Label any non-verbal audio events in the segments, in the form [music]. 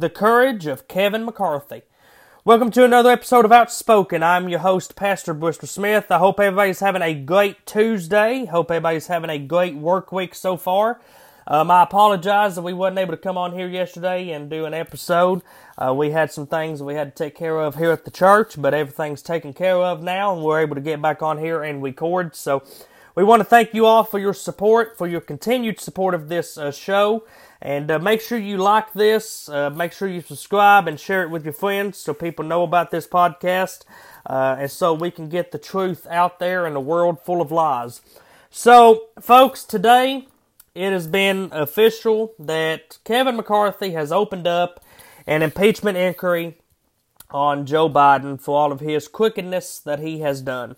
The Courage of Kevin McCarthy. Welcome to another episode of Outspoken. I'm your host, Pastor Bristol Smith. I hope everybody's having a great Tuesday. Hope everybody's having a great work week so far. Um, I apologize that we wasn't able to come on here yesterday and do an episode. Uh, we had some things we had to take care of here at the church, but everything's taken care of now, and we're able to get back on here and record. So we want to thank you all for your support, for your continued support of this uh, show. And uh, make sure you like this, uh, make sure you subscribe and share it with your friends so people know about this podcast uh, and so we can get the truth out there in a world full of lies. So, folks, today it has been official that Kevin McCarthy has opened up an impeachment inquiry on Joe Biden for all of his crookedness that he has done.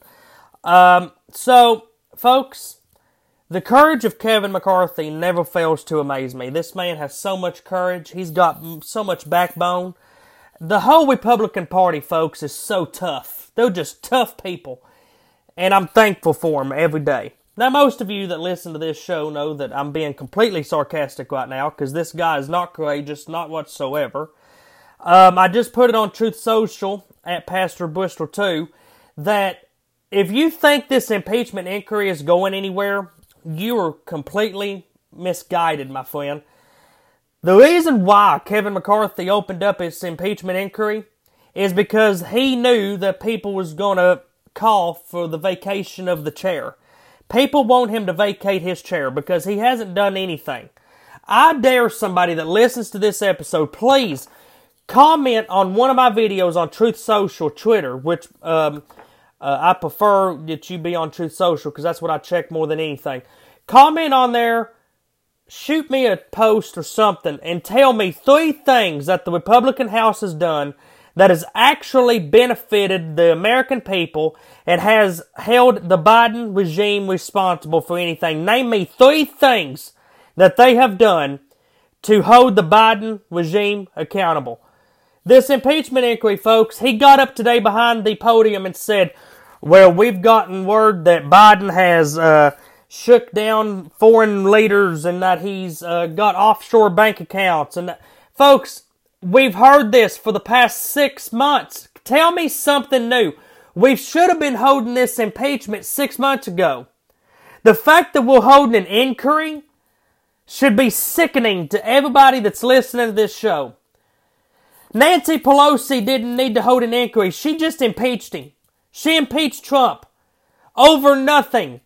Um, so, folks, the courage of Kevin McCarthy never fails to amaze me. This man has so much courage. He's got so much backbone. The whole Republican Party, folks, is so tough. They're just tough people. And I'm thankful for them every day. Now, most of you that listen to this show know that I'm being completely sarcastic right now because this guy is not courageous, not whatsoever. Um, I just put it on Truth Social at Pastor Bristol too that if you think this impeachment inquiry is going anywhere, you are completely misguided, my friend. The reason why Kevin McCarthy opened up his impeachment inquiry is because he knew that people was going to call for the vacation of the chair. People want him to vacate his chair because he hasn't done anything. I dare somebody that listens to this episode, please comment on one of my videos on Truth Social Twitter, which um, uh, I prefer that you be on Truth Social because that's what I check more than anything. Comment on there, shoot me a post or something, and tell me three things that the Republican House has done that has actually benefited the American people and has held the Biden regime responsible for anything. Name me three things that they have done to hold the Biden regime accountable. This impeachment inquiry, folks, he got up today behind the podium and said, well, we've gotten word that Biden has uh, shook down foreign leaders and that he's uh, got offshore bank accounts. And folks, we've heard this for the past six months. Tell me something new. We should have been holding this impeachment six months ago. The fact that we're holding an inquiry should be sickening to everybody that's listening to this show. Nancy Pelosi didn't need to hold an inquiry. She just impeached him. She impeached Trump over nothing.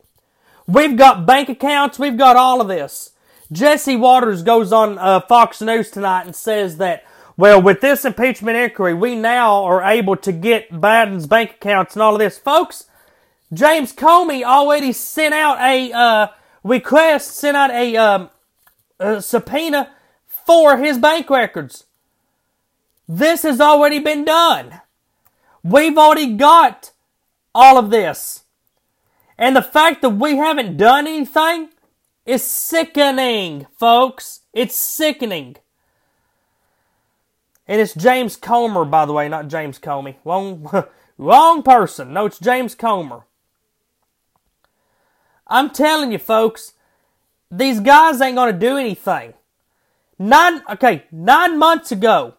We've got bank accounts. We've got all of this. Jesse Watters goes on uh, Fox News tonight and says that, well, with this impeachment inquiry, we now are able to get Biden's bank accounts and all of this. Folks, James Comey already sent out a uh, request, sent out a, um, a subpoena for his bank records. This has already been done. We've already got all of this. And the fact that we haven't done anything is sickening, folks. It's sickening. And it's James Comer, by the way, not James Comey. Wrong, [laughs] wrong person. No, it's James Comer. I'm telling you, folks, these guys ain't going to do anything. Nine, okay, nine months ago,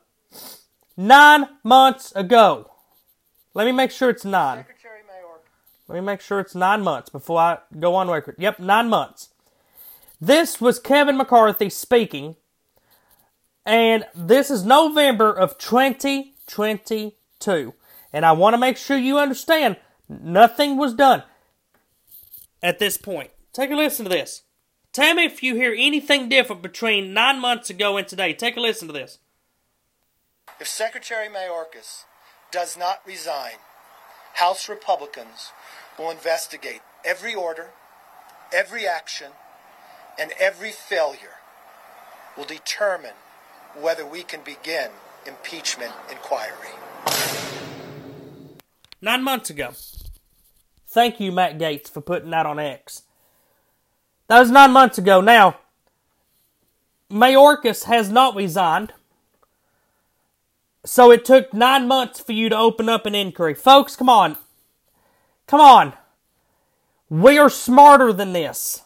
nine months ago, let me make sure it's nine. Let me make sure it's nine months before I go on record. Yep, nine months. This was Kevin McCarthy speaking, and this is November of 2022. And I want to make sure you understand nothing was done at this point. Take a listen to this. Tell me if you hear anything different between nine months ago and today. Take a listen to this. If Secretary Mayorkas does not resign, House Republicans will investigate every order, every action, and every failure will determine whether we can begin impeachment inquiry. Nine months ago. Thank you, Matt Gaetz, for putting that on X. That was nine months ago. Now, Mayorkas has not resigned. So it took nine months for you to open up an inquiry. Folks, come on. Come on. We are smarter than this.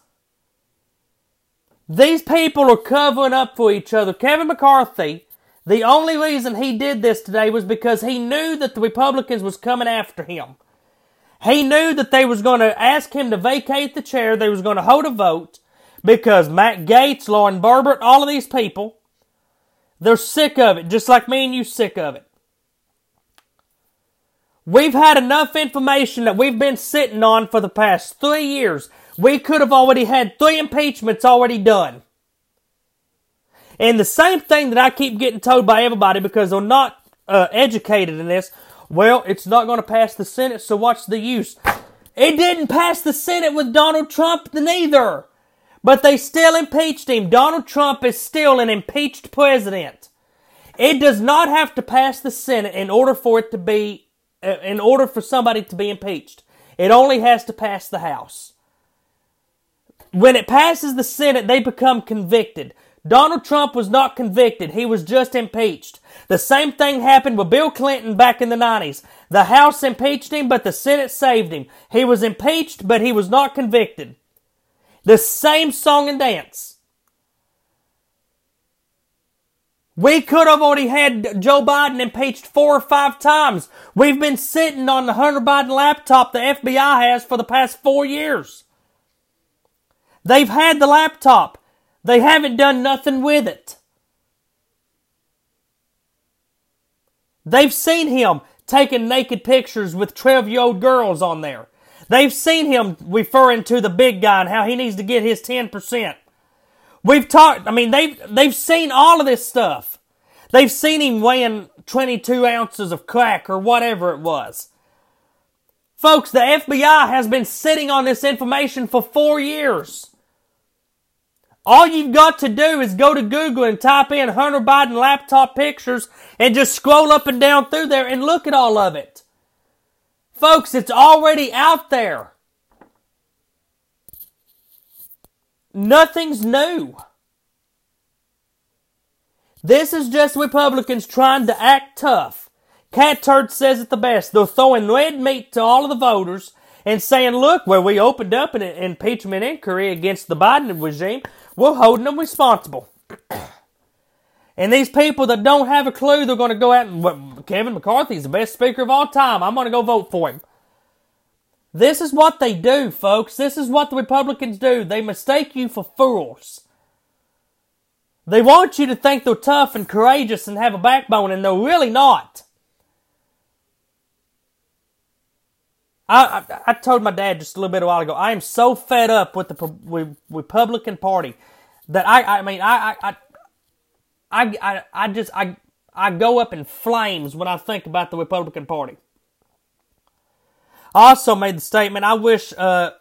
These people are covering up for each other. Kevin McCarthy The only reason he did this today was because he knew that the Republicans was coming after him. He knew that they was going to ask him to vacate the chair. They was going to hold a vote because Matt Gaetz, Lauren Boebert, all of these people, they're sick of it, just like me and you sick of it. We've had enough information that we've been sitting on for the past three years. We could have already had three impeachments already done. And the same thing that I keep getting told by everybody because they're not uh, educated in this. Well, it's not going to pass the Senate, so what's the use? It didn't pass the Senate with Donald Trump neither. But they still impeached him. Donald Trump is still an impeached president. It does not have to pass the Senate in order for it to be, uh, in order for somebody to be impeached. It only has to pass the House. When it passes the Senate, they become convicted. Donald Trump was not convicted. He was just impeached. The same thing happened with Bill Clinton back in the 90s. The House impeached him, but the Senate saved him. He was impeached, but he was not convicted. The same song and dance. We could have already had Joe Biden impeached four or five times. We've been sitting on the Hunter Biden laptop the FBI has for the past four years. They've had the laptop. They haven't done nothing with it. They've seen him taking naked pictures with 12 year old girls on there. They've seen him referring to the big guy and how he needs to get his 10%. We've talked, I mean, they've, they've seen all of this stuff. They've seen him weighing 22 ounces of crack or whatever it was. Folks, the FBI has been sitting on this information for four years. All you've got to do is go to Google and type in Hunter Biden laptop pictures and just scroll up and down through there and look at all of it. Folks, it's already out there. Nothing's new. This is just Republicans trying to act tough. Catturd says it the best. They're throwing red meat to all of the voters and saying, look, where we opened up an impeachment inquiry against the Biden regime, we're holding them responsible. And these people that don't have a clue, they're going to go out and, well, Kevin McCarthy's the best speaker of all time. I'm going to go vote for him. This is what they do, folks. This is what the Republicans do. They mistake you for fools. They want you to think they're tough and courageous and have a backbone, and they're really not. I, I, I, told my dad just a little bit a while ago. I am so fed up with the with Republican Party that I I mean I I I I, I just I I go up in flames when I think about the Republican Party. I also made the statement. I wish uh,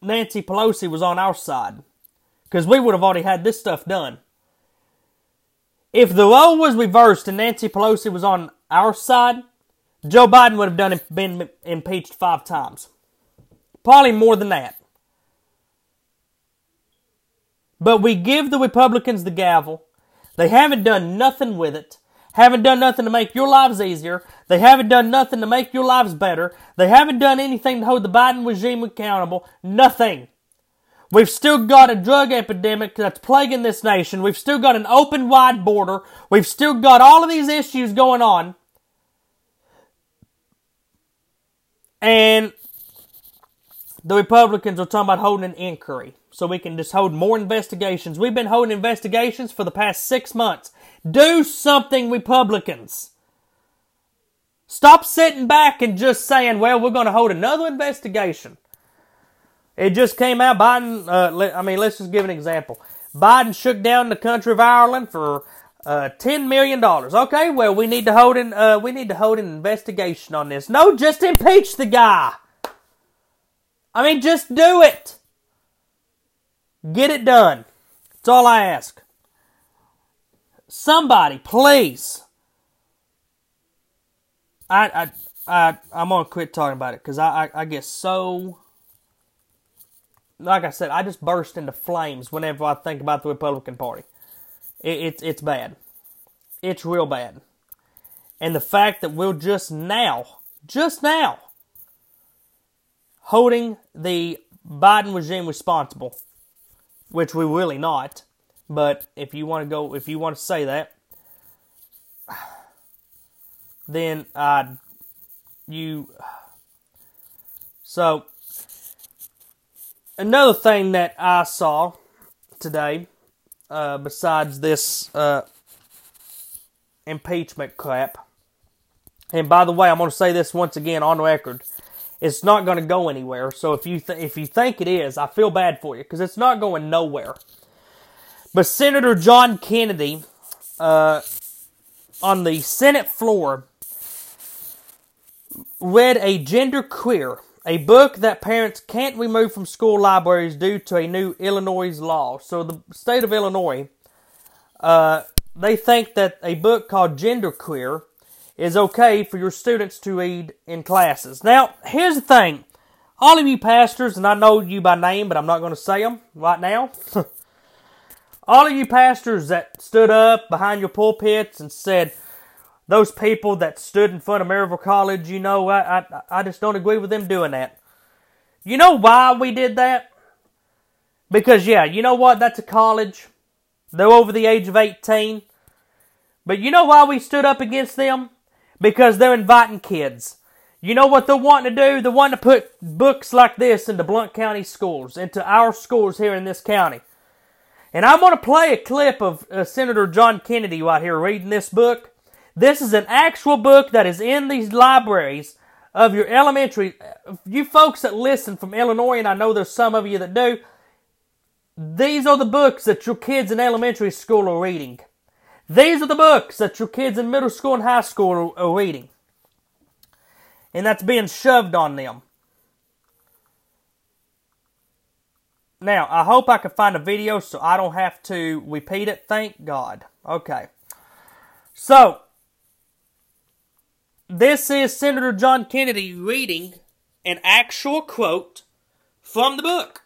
Nancy Pelosi was on our side because we would have already had this stuff done. If the role was reversed and Nancy Pelosi was on our side, Joe Biden would have done been impeached five times. Probably more than that. But we give the Republicans the gavel. They haven't done nothing with it. Haven't done nothing to make your lives easier. They haven't done nothing to make your lives better. They haven't done anything to hold the Biden regime accountable. Nothing. We've still got a drug epidemic that's plaguing this nation. We've still got an open, wide border. We've still got all of these issues going on. And the Republicans are talking about holding an inquiry so we can just hold more investigations. We've been holding investigations for the past six months. Do something, Republicans. Stop sitting back and just saying, well, we're going to hold another investigation. It just came out, Biden, uh, I mean, let's just give an example. Biden shook down the country of Ireland for uh, ten million dollars. Okay, well we need to hold an uh, we need to hold an investigation on this. No, just impeach the guy. I mean, just do it. Get it done. That's all I ask. Somebody, please. I I I I'm gonna quit talking about it because I, I I get so. Like I said, I just burst into flames whenever I think about the Republican Party. It, it's it's bad. It's real bad. And the fact that we're just now, just now, holding the Biden regime responsible, which we're really not. But if you want to go, if you want to say that, then uh, you. So, another thing that I saw today, uh, besides this uh, impeachment crap, and by the way, I'm going to say this once again on record. It's not going to go anywhere. So if you th- if you think it is, I feel bad for you because it's not going nowhere. But Senator John Kennedy, uh, on the Senate floor, read a Gender Queer, a book that parents can't remove from school libraries due to a new Illinois law. So the state of Illinois, uh, they think that a book called Gender Queer is okay for your students to read in classes. Now, here's the thing. All of you pastors, and I know you by name, but I'm not going to say them right now. [laughs] All of you pastors that stood up behind your pulpits and said, those people that stood in front of Maryville College, you know, I, I, I just don't agree with them doing that. You know why we did that? Because, yeah, you know what? That's a college. They're over the age of 18. But you know why we stood up against them? Because they're inviting kids. You know what they're wanting to do? They're wanting to put books like this into Blount County schools, into our schools here in this county. And I'm going to play a clip of uh, Senator John Kennedy right here reading this book. This is an actual book that is in these libraries of your elementary. You folks that listen from Illinois, and I know there's some of you that do, these are the books that your kids in elementary school are reading. These are the books that your kids in middle school and high school are, reading. And that's being shoved on them. Now, I hope I can find a video so I don't have to repeat it. Thank God. Okay. So, this is Senator John Kennedy reading an actual quote from the book.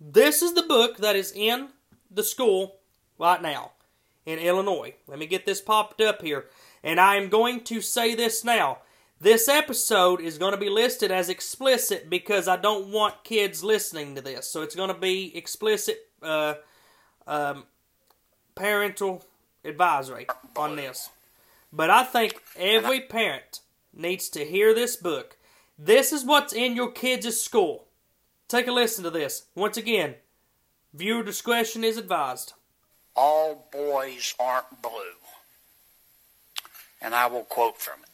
This is the book that is in the school right now in Illinois. Let me get this popped up here. And I am going to say this now. This episode is going to be listed as explicit because I don't want kids listening to this. So it's going to be explicit uh, um, parental advisory on this. But I think every parent needs to hear this book. This is what's in your kids' school. Take a listen to this. Once again, viewer discretion is advised. All boys aren't blue. And I will quote from it.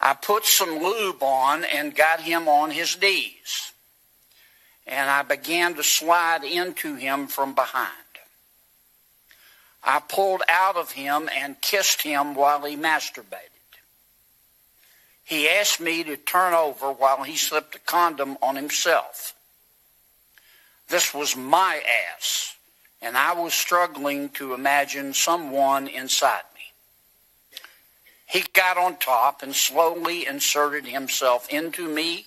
I put some lube on and got him on his knees. And I began to slide into him from behind. I pulled out of him and kissed him while he masturbated. He asked me to turn over while he slipped a condom on himself. This was my ass, and I was struggling to imagine someone inside me. he got on top and slowly inserted himself into me.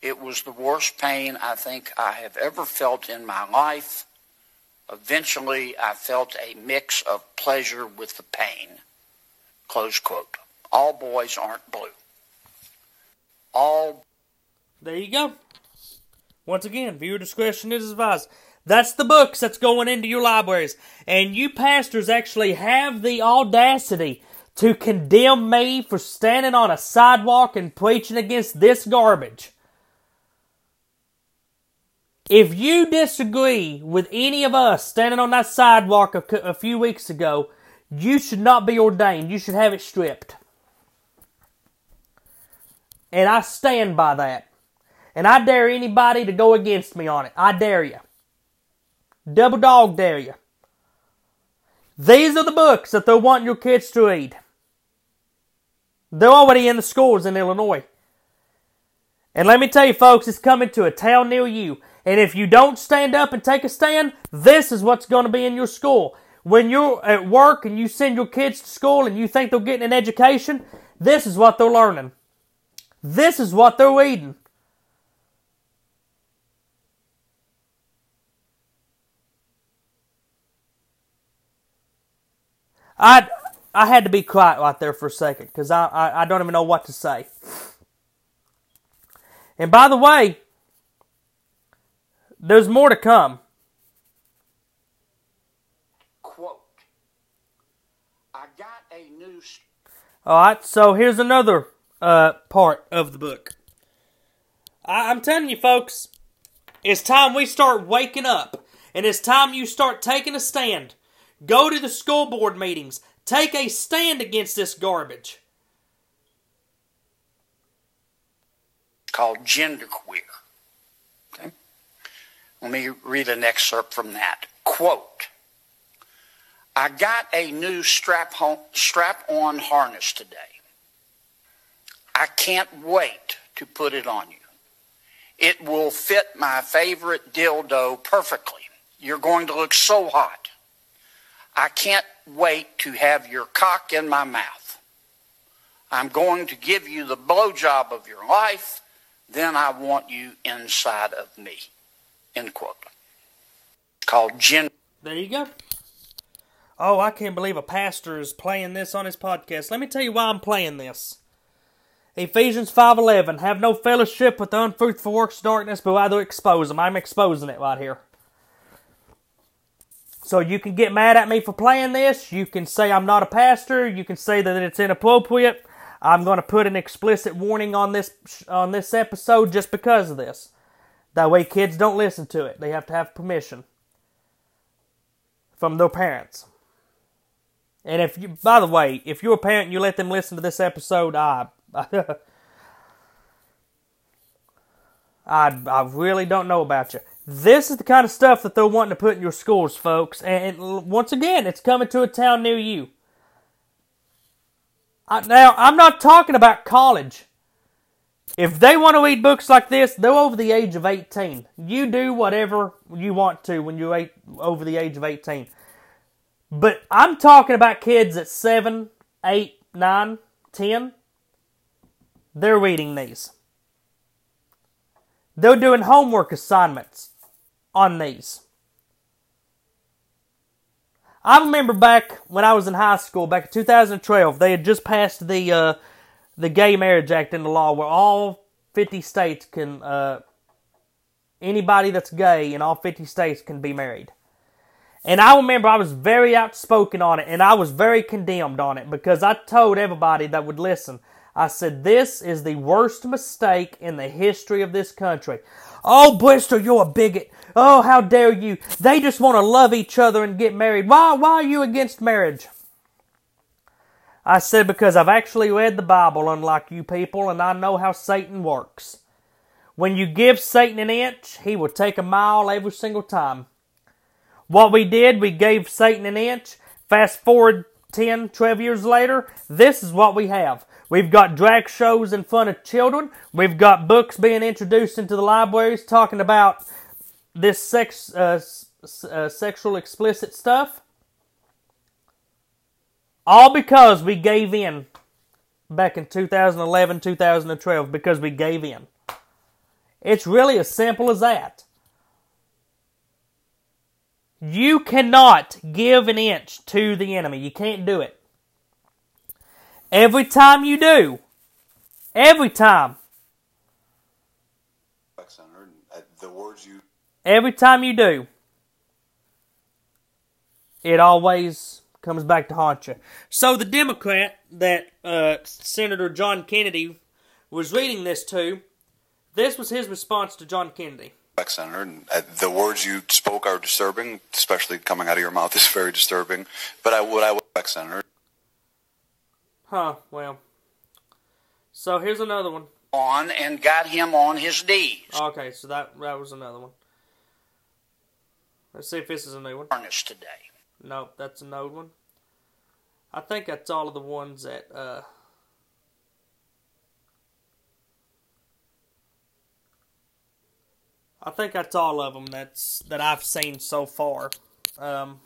It was the worst pain I think I have ever felt in my life. Eventually, I felt a mix of pleasure with the pain. Close quote. All boys aren't blue. All. There you go. Once again, viewer discretion is advised. That's the books that's going into your libraries. And you pastors actually have the audacity to condemn me for standing on a sidewalk and preaching against this garbage. If you disagree with any of us standing on that sidewalk a, a few weeks ago, you should not be ordained. You should have it stripped. And I stand by that. And I dare anybody to go against me on it. I dare you. Double dog dare you. These are the books that they want your kids to read. They're already in the schools in Illinois. And let me tell you, folks, it's coming to a town near you. And if you don't stand up and take a stand, this is what's going to be in your school. When you're at work and you send your kids to school and you think they're getting an education, this is what they're learning. This is what they're reading. I I had to be quiet right there for a second because I, I, I don't even know what to say. And by the way, there's more to come. Quote I got a new All right, so here's another uh, part of the book. I- I'm telling you, folks, it's time we start waking up, and it's time you start taking a stand. Go to the school board meetings. Take a stand against this garbage. called genderqueer. Okay? Let me read an excerpt from that. Quote, I got a new strap strap-on harness today. I can't wait to put it on you. It will fit my favorite dildo perfectly. You're going to look so hot. I can't wait to have your cock in my mouth. I'm going to give you the blowjob of your life. Then I want you inside of me. End quote. Called gender. There you go. Oh, I can't believe a pastor is playing this on his podcast. Let me tell you why I'm playing this. Ephesians 5.11, have no fellowship with the unfruitful works of darkness, but rather expose them. I'm exposing it right here. So you can get mad at me for playing this. You can say I'm not a pastor. You can say that it's inappropriate. I'm going to put an explicit warning on this on this episode just because of this. That way kids don't listen to it. They have to have permission from their parents. And if you, by the way, if you're a parent and you let them listen to this episode, I, [laughs] I, I really don't know about you. This is the kind of stuff that they're wanting to put in your schools, folks. And once again, it's coming to a town near you. now, I'm not talking about college. If they want to read books like this, they're over the age of 18. You do whatever you want to when you're eight, over the age of 18. But I'm talking about kids at 7, 8, 9, 10. They're reading these. They're doing homework assignments on these. I remember back when I was in high school, back in 2012, they had just passed the uh, the Gay Marriage Act into law, where all 50 states can uh, anybody that's gay in all 50 states can be married. And I remember I was very outspoken on it and I was very condemned on it because I told everybody that would listen. I said, This is the worst mistake in the history of this country. Oh, Bristol, you're a bigot. Oh, how dare you. They just want to love each other and get married. Why, why are you against marriage? I said, Because I've actually read the Bible, unlike you people, and I know how Satan works. When you give Satan an inch, he will take a mile every single time. What we did, we gave Satan an inch. Fast forward 10, 12 years later, this is what we have. We've got drag shows in front of children. We've got books being introduced into the libraries talking about this sex, uh, uh, sexual explicit stuff. All because we gave in back in 2011, 2012, because we gave in. It's really as simple as that. You cannot give an inch to the enemy. You can't do it. Every time you do, every time, the words you every time you do, it always comes back to haunt you. So the Democrat that uh, Senator John Kennedy was reading this to, this was his response to John Kennedy. Senator, and uh, the words you spoke are disturbing, especially coming out of your mouth is very disturbing. But I would, I would, Senator. Huh. Well. So here's another one. On and got him on his knees. Okay, so that that was another one. Let's see if this is a new one. Harness today. Nope, that's an old one. I think that's all of the ones that. Uh, I think that's all of them that's that I've seen so far. Um,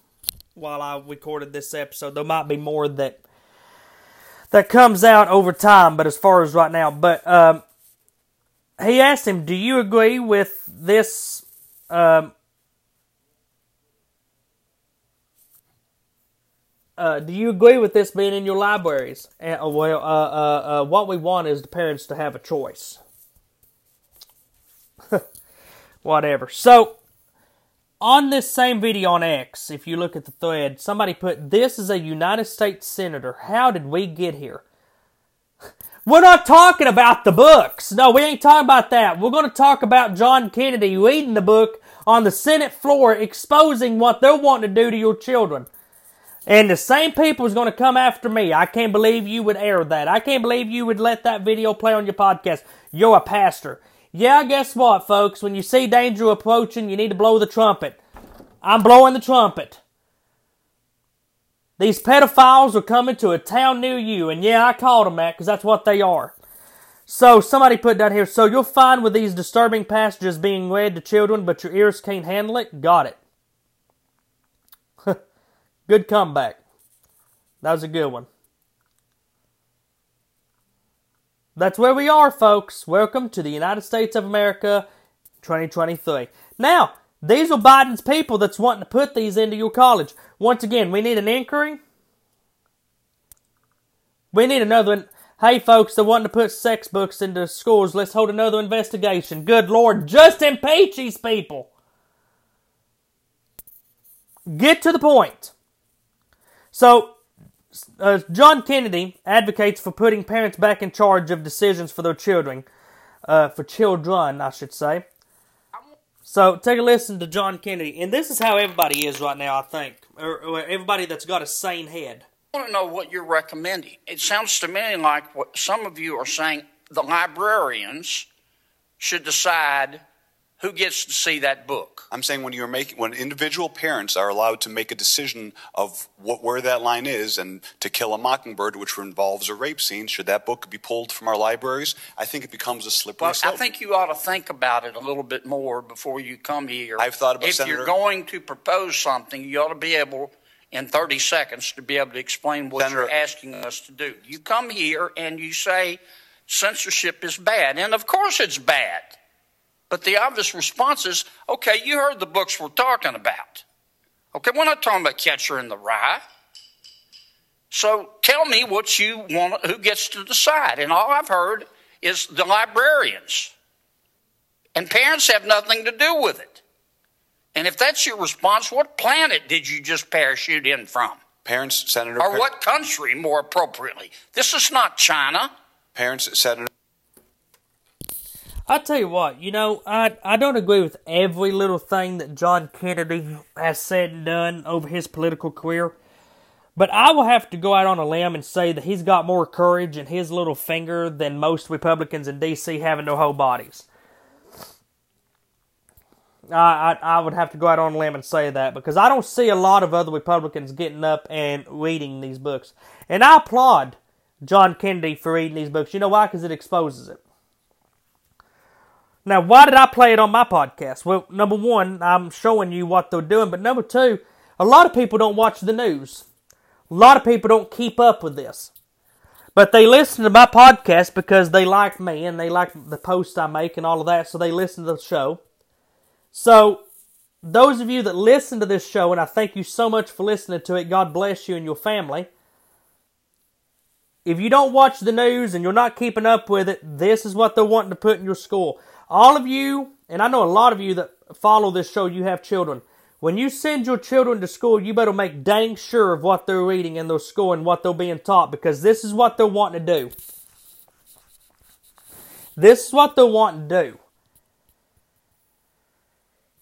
while I recorded this episode, there might be more that that comes out over time, but as far as right now, but um, he asked him, "Do you agree with this?" Um, uh, do you agree with this being in your libraries? Uh, well, uh, uh, uh what we want is the parents to have a choice. [laughs] whatever. So, on this same video on X, if you look at the thread, somebody put, This is a United States Senator. How did we get here? [laughs] We're not talking about the books. No, we ain't talking about that. We're going to talk about John Kennedy reading the book on the Senate floor, exposing what they're wanting to do to your children. And the same people is going to come after me. I can't believe you would air that. I can't believe you would let that video play on your podcast. You're a pastor. Yeah, guess what, folks? When you see danger approaching, you need to blow the trumpet. I'm blowing the trumpet. These pedophiles are coming to a town near you, and yeah, I called them that because that's what they are. So somebody put down here, so you're fine with these disturbing passages being read to children, but your ears can't handle it? Got it. [laughs] good comeback. That was a good one. That's where we are, folks. Welcome to the United States of America 2023. Now, these are Biden's people that's wanting to put these into your college. Once again, we need an inquiry. We need another. One. Hey, folks, they're wanting to put sex books into schools. Let's hold another investigation. Good Lord, just impeach these people. Get to the point. So, uh, John Kennedy advocates for putting parents back in charge of decisions for their children, uh, for children, I should say. So take a listen to John Kennedy, and this is how everybody is right now. I think, or, or everybody that's got a sane head. I want to know what you're recommending. It sounds to me like what some of you are saying. The librarians should decide who gets to see that book? I'm saying when you're making when individual parents are allowed to make a decision of what where that line is and to kill a mockingbird, which involves a rape scene, should that book be pulled from our libraries? I think it becomes a slippery well, slope. I think you ought to think about it a little bit more before you come here. I've thought about it. if Senator- you're going to propose something, you ought to be able in 30 seconds to be able to explain what Senator- you're asking us to do. You come here and you say censorship is bad, and of course it's bad. But the obvious response is, okay, you heard the books we're talking about. Okay, we're not talking about Catcher in the Rye. So tell me what you want, who gets to decide. And all I've heard is the librarians. And parents have nothing to do with it. And if that's your response, what planet did you just parachute in from? parents, Senator, Or what country, more appropriately? This is not China. parents, Senator. I tell you what, you know, I I don't agree with every little thing that John Kennedy has said and done over his political career, but I will have to go out on a limb and say that he's got more courage in his little finger than most Republicans in D.C. have in their whole bodies. I, I I would have to go out on a limb and say that because I don't see a lot of other Republicans getting up and reading these books, and I applaud John Kennedy for reading these books. You know why? Because it exposes it. Now, why did I play it on my podcast? Well, number one, I'm showing you what they're doing, but number two, a lot of people don't watch the news. A lot of people don't keep up with this. But they listen to my podcast because they like me and they like the posts I make and all of that, so they listen to the show. So, those of you that listen to this show, and I thank you so much for listening to it, God bless you and your family. If you don't watch the news and you're not keeping up with it, this is what they're wanting to put in your school. All of you, and I know a lot of you that follow this show, you have children. When you send your children to school, you better make dang sure of what they're reading in their school and what they're being taught because this is what they're wanting to do. This is what they're wanting to do.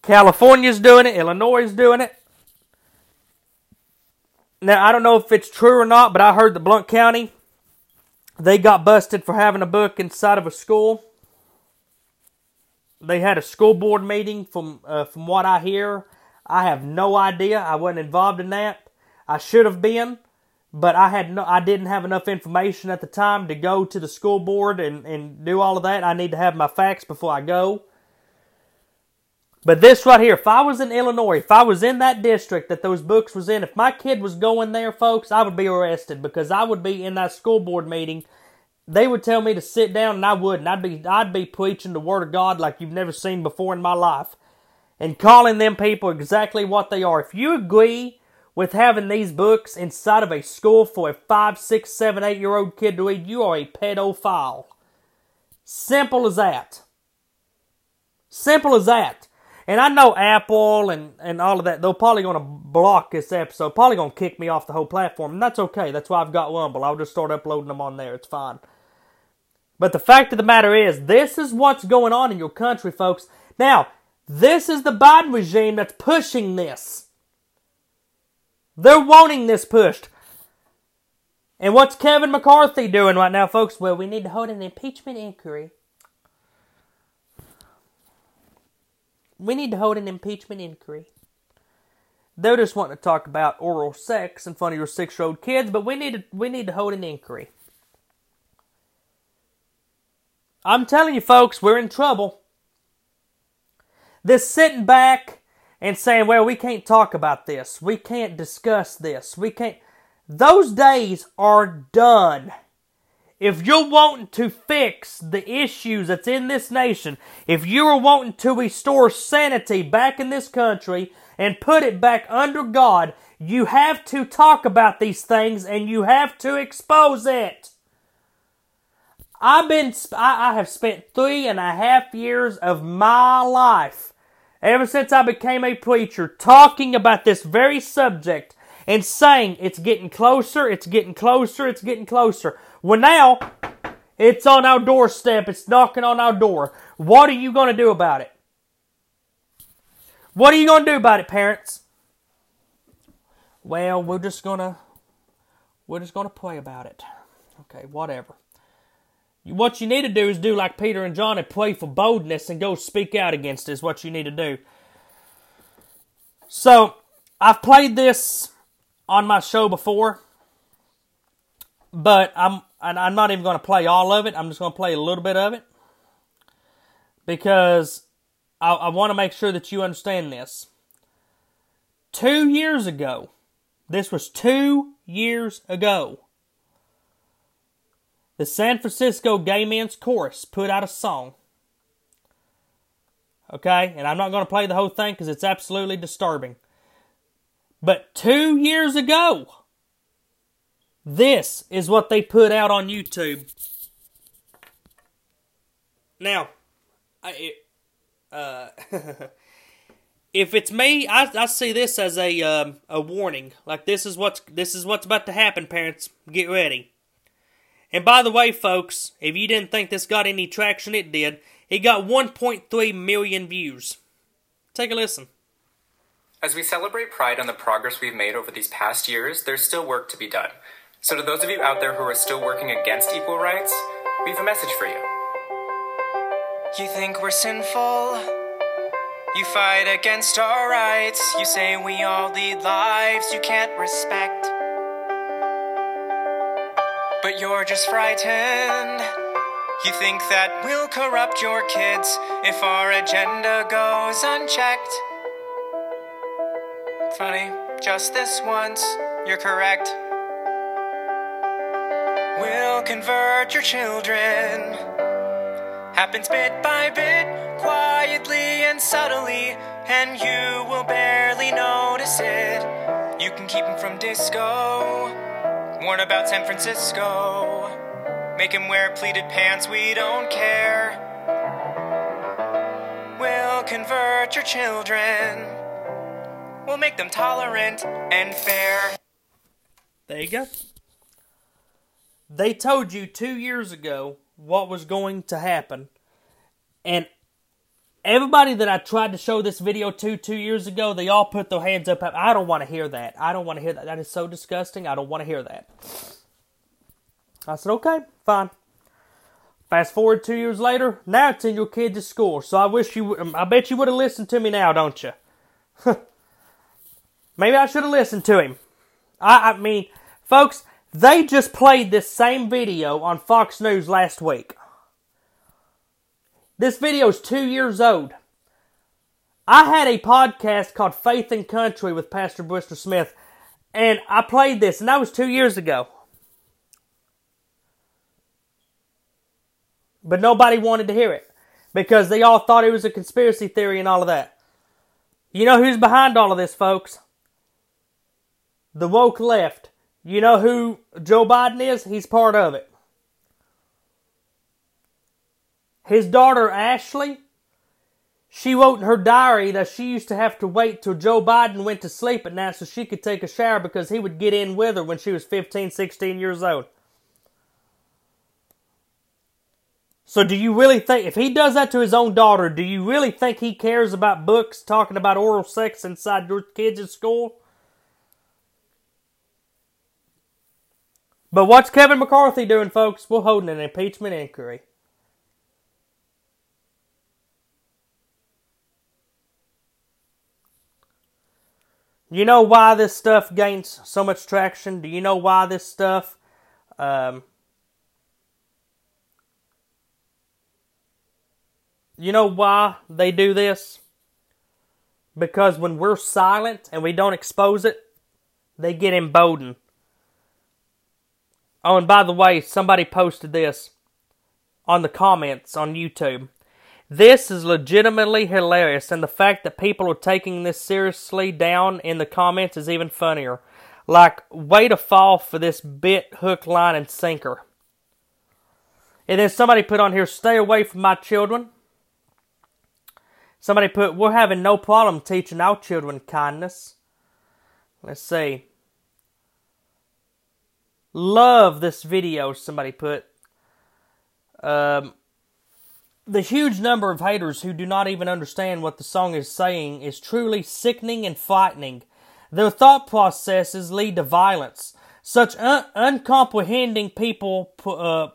California's doing it, Illinois is doing it. Now, I don't know if it's true or not, but I heard that Blount County, they got busted for having a book inside of a school. They had a school board meeting from uh, from what I hear. I have no idea. I wasn't involved in that. I should have been, but I had no I didn't have enough information at the time to go to the school board and, and do all of that. I need to have my facts before I go. But this right here, if I was in Illinois, if I was in that district that those books was in, if my kid was going there, folks, I would be arrested because I would be in that school board meeting. They would tell me to sit down and I wouldn't. I'd be I'd be preaching the word of God like you've never seen before in my life. And calling them people exactly what they are. If you agree with having these books inside of a school for a five, six, seven, eight year old kid to read, you are a pedophile. Simple as that. Simple as that. And I know Apple and, and all of that, they're probably going to block this episode, probably going to kick me off the whole platform. And that's okay. That's why I've got Rumble. I'll just start uploading them on there. It's fine. But the fact of the matter is, this is what's going on in your country, folks. Now, this is the Biden regime that's pushing this. They're wanting this pushed. And what's Kevin McCarthy doing right now, folks? Well, we need to hold an impeachment inquiry. We need to hold an impeachment inquiry. They're just wanting to talk about oral sex in front of your six-year-old kids, but we need to we need to hold an inquiry. I'm telling you, folks, we're in trouble. This sitting back and saying, well, we can't talk about this. We can't discuss this. We can't. Those days are done. If you're wanting to fix the issues that's in this nation, if you are wanting to restore sanity back in this country and put it back under God, you have to talk about these things and you have to expose it. I've been, I have spent three and a half years of my life, ever since I became a preacher, talking about this very subject and saying it's getting closer, it's getting closer, it's getting closer. Well, now it's on our doorstep, it's knocking on our door. What are you going to do about it? What are you going to do about it, parents? Well, we're just going to we're just going to pray about it. Okay, whatever. What you need to do is do like Peter and John and pray for boldness and go speak out against it, is what you need to do. So, I've played this on my show before, but I'm I'm not even going to play all of it. I'm just going to play a little bit of it because I, I want to make sure that you understand this. Two years ago, this was two years ago the San Francisco Gay Men's Chorus put out a song. Okay? And I'm not going to play the whole thing because it's absolutely disturbing. But two years ago, this is what they put out on YouTube. Now, I, uh, [laughs] if it's me, I, I see this as a um, a warning. Like this is what's this is what's about to happen. Parents, get ready. And by the way, folks, if you didn't think this got any traction, it did. It got 1.3 million views. Take a listen. As we celebrate Pride and the progress we've made over these past years, there's still work to be done. So, to those of you out there who are still working against equal rights, we have a message for you. You think we're sinful? You fight against our rights. You say we all lead lives you can't respect but you're just frightened. You think that we'll corrupt your kids if our agenda goes unchecked. Funny, just this once, you're correct. We'll convert your children. Happens bit by bit, quietly and subtly, and you will barely notice it. You can keep them from disco Warn about San Francisco. Make him wear pleated pants, we don't care. We'll convert your children. We'll make them tolerant and fair. There you go. They told you two years ago what was going to happen. And Everybody that I tried to show this video to two years ago, they all put their hands up. I don't want to hear that. I don't want to hear that. That is so disgusting. I don't want to hear that. I said, okay, fine. Fast forward two years later, now it's in your kids' school. So I wish you, I bet you would have listened to me now, don't you? [laughs] Maybe I should have listened to him. I, I mean, folks, they just played this same video on Fox News last week. This video is two years old. I had a podcast called Faith and Country with Pastor Bristol Smith, and I played this, and that was two years ago. But nobody wanted to hear it because they all thought it was a conspiracy theory and all of that. You know who's behind all of this, folks? The woke left. You know who Joe Biden is? He's part of it. His daughter Ashley, she wrote in her diary that she used to have to wait till Joe Biden went to sleep at night so she could take a shower because he would get in with her when she was 15, 16 years old. So do you really think if he does that to his own daughter, do you really think he cares about books talking about oral sex inside your kids at school? But what's Kevin McCarthy doing, folks? We're holding an impeachment inquiry. You know why this stuff gains so much traction? Do you know why this stuff um, You know why they do this? Because when we're silent and we don't expose it, they get emboldened. Oh, and by the way, somebody posted this on the comments on YouTube. This is legitimately hilarious, and the fact that people are taking this seriously down in the comments is even funnier. Like, way to fall for this bit, hook, line, and sinker. And then somebody put on here, stay away from my children. Somebody put, we're having no problem teaching our children kindness. Let's see. Love this video, somebody put. Um, the huge number of haters who do not even understand what the song is saying is truly sickening and frightening. Their thought processes lead to violence. Such un- uncomprehending people uh,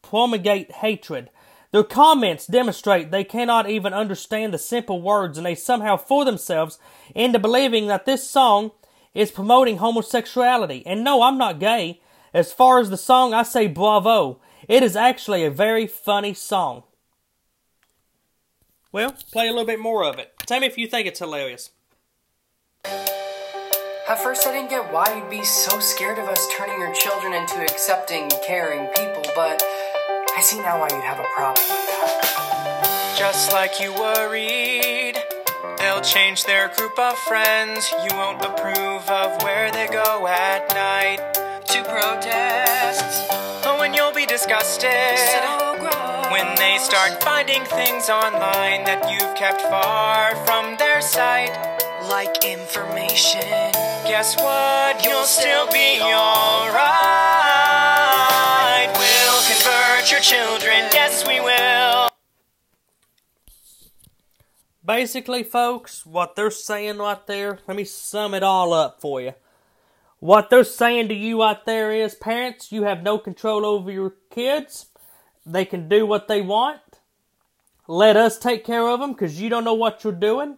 promulgate hatred. Their comments demonstrate they cannot even understand the simple words and they somehow fool themselves into believing that this song is promoting homosexuality. And no, I'm not gay. As far as the song, I say bravo. It is actually a very funny song. Well, play a little bit more of it. Tell me if you think it's hilarious. At first, I didn't get why you'd be so scared of us turning your children into accepting, caring people, but I see now why you'd have a problem with that. Just like you worried, they'll change their group of friends. You won't approve of where they go at night to protest. Oh, and you'll be disgusted when they start finding things online that you've kept far from their sight. Like information. Guess what? You'll still be alright. We'll convert your children. Yes, we will. Basically, folks, what they're saying right there, let me sum it all up for you. What they're saying to you out there is parents, you have no control over your kids. They can do what they want. Let us take care of them because you don't know what you're doing.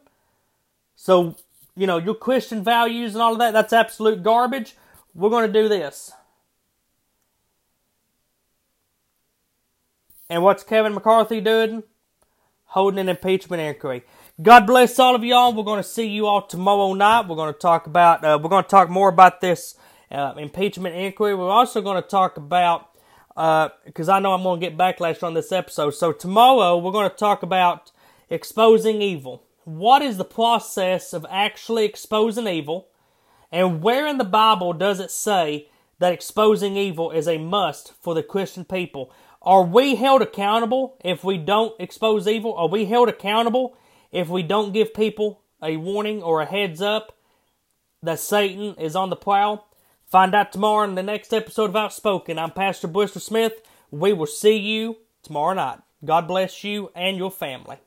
So, you know, your Christian values and all of that, that's absolute garbage. We're going to do this. And what's Kevin McCarthy doing? Holding an impeachment inquiry. God bless all of y'all. We're going to see you all tomorrow night. We're going to talk about, uh, we're going to talk more about this uh, impeachment inquiry. We're also going to talk about, because uh, I know I'm going to get backlash on this episode. So tomorrow we're going to talk about exposing evil. What is the process of actually exposing evil? And where in the Bible does it say that exposing evil is a must for the Christian people? Are we held accountable if we don't expose evil? Are we held accountable if we don't give people a warning or a heads up that Satan is on the prowl? Find out tomorrow in the next episode of Outspoken. I'm Pastor Bristol Smith. We will see you tomorrow night. God bless you and your family.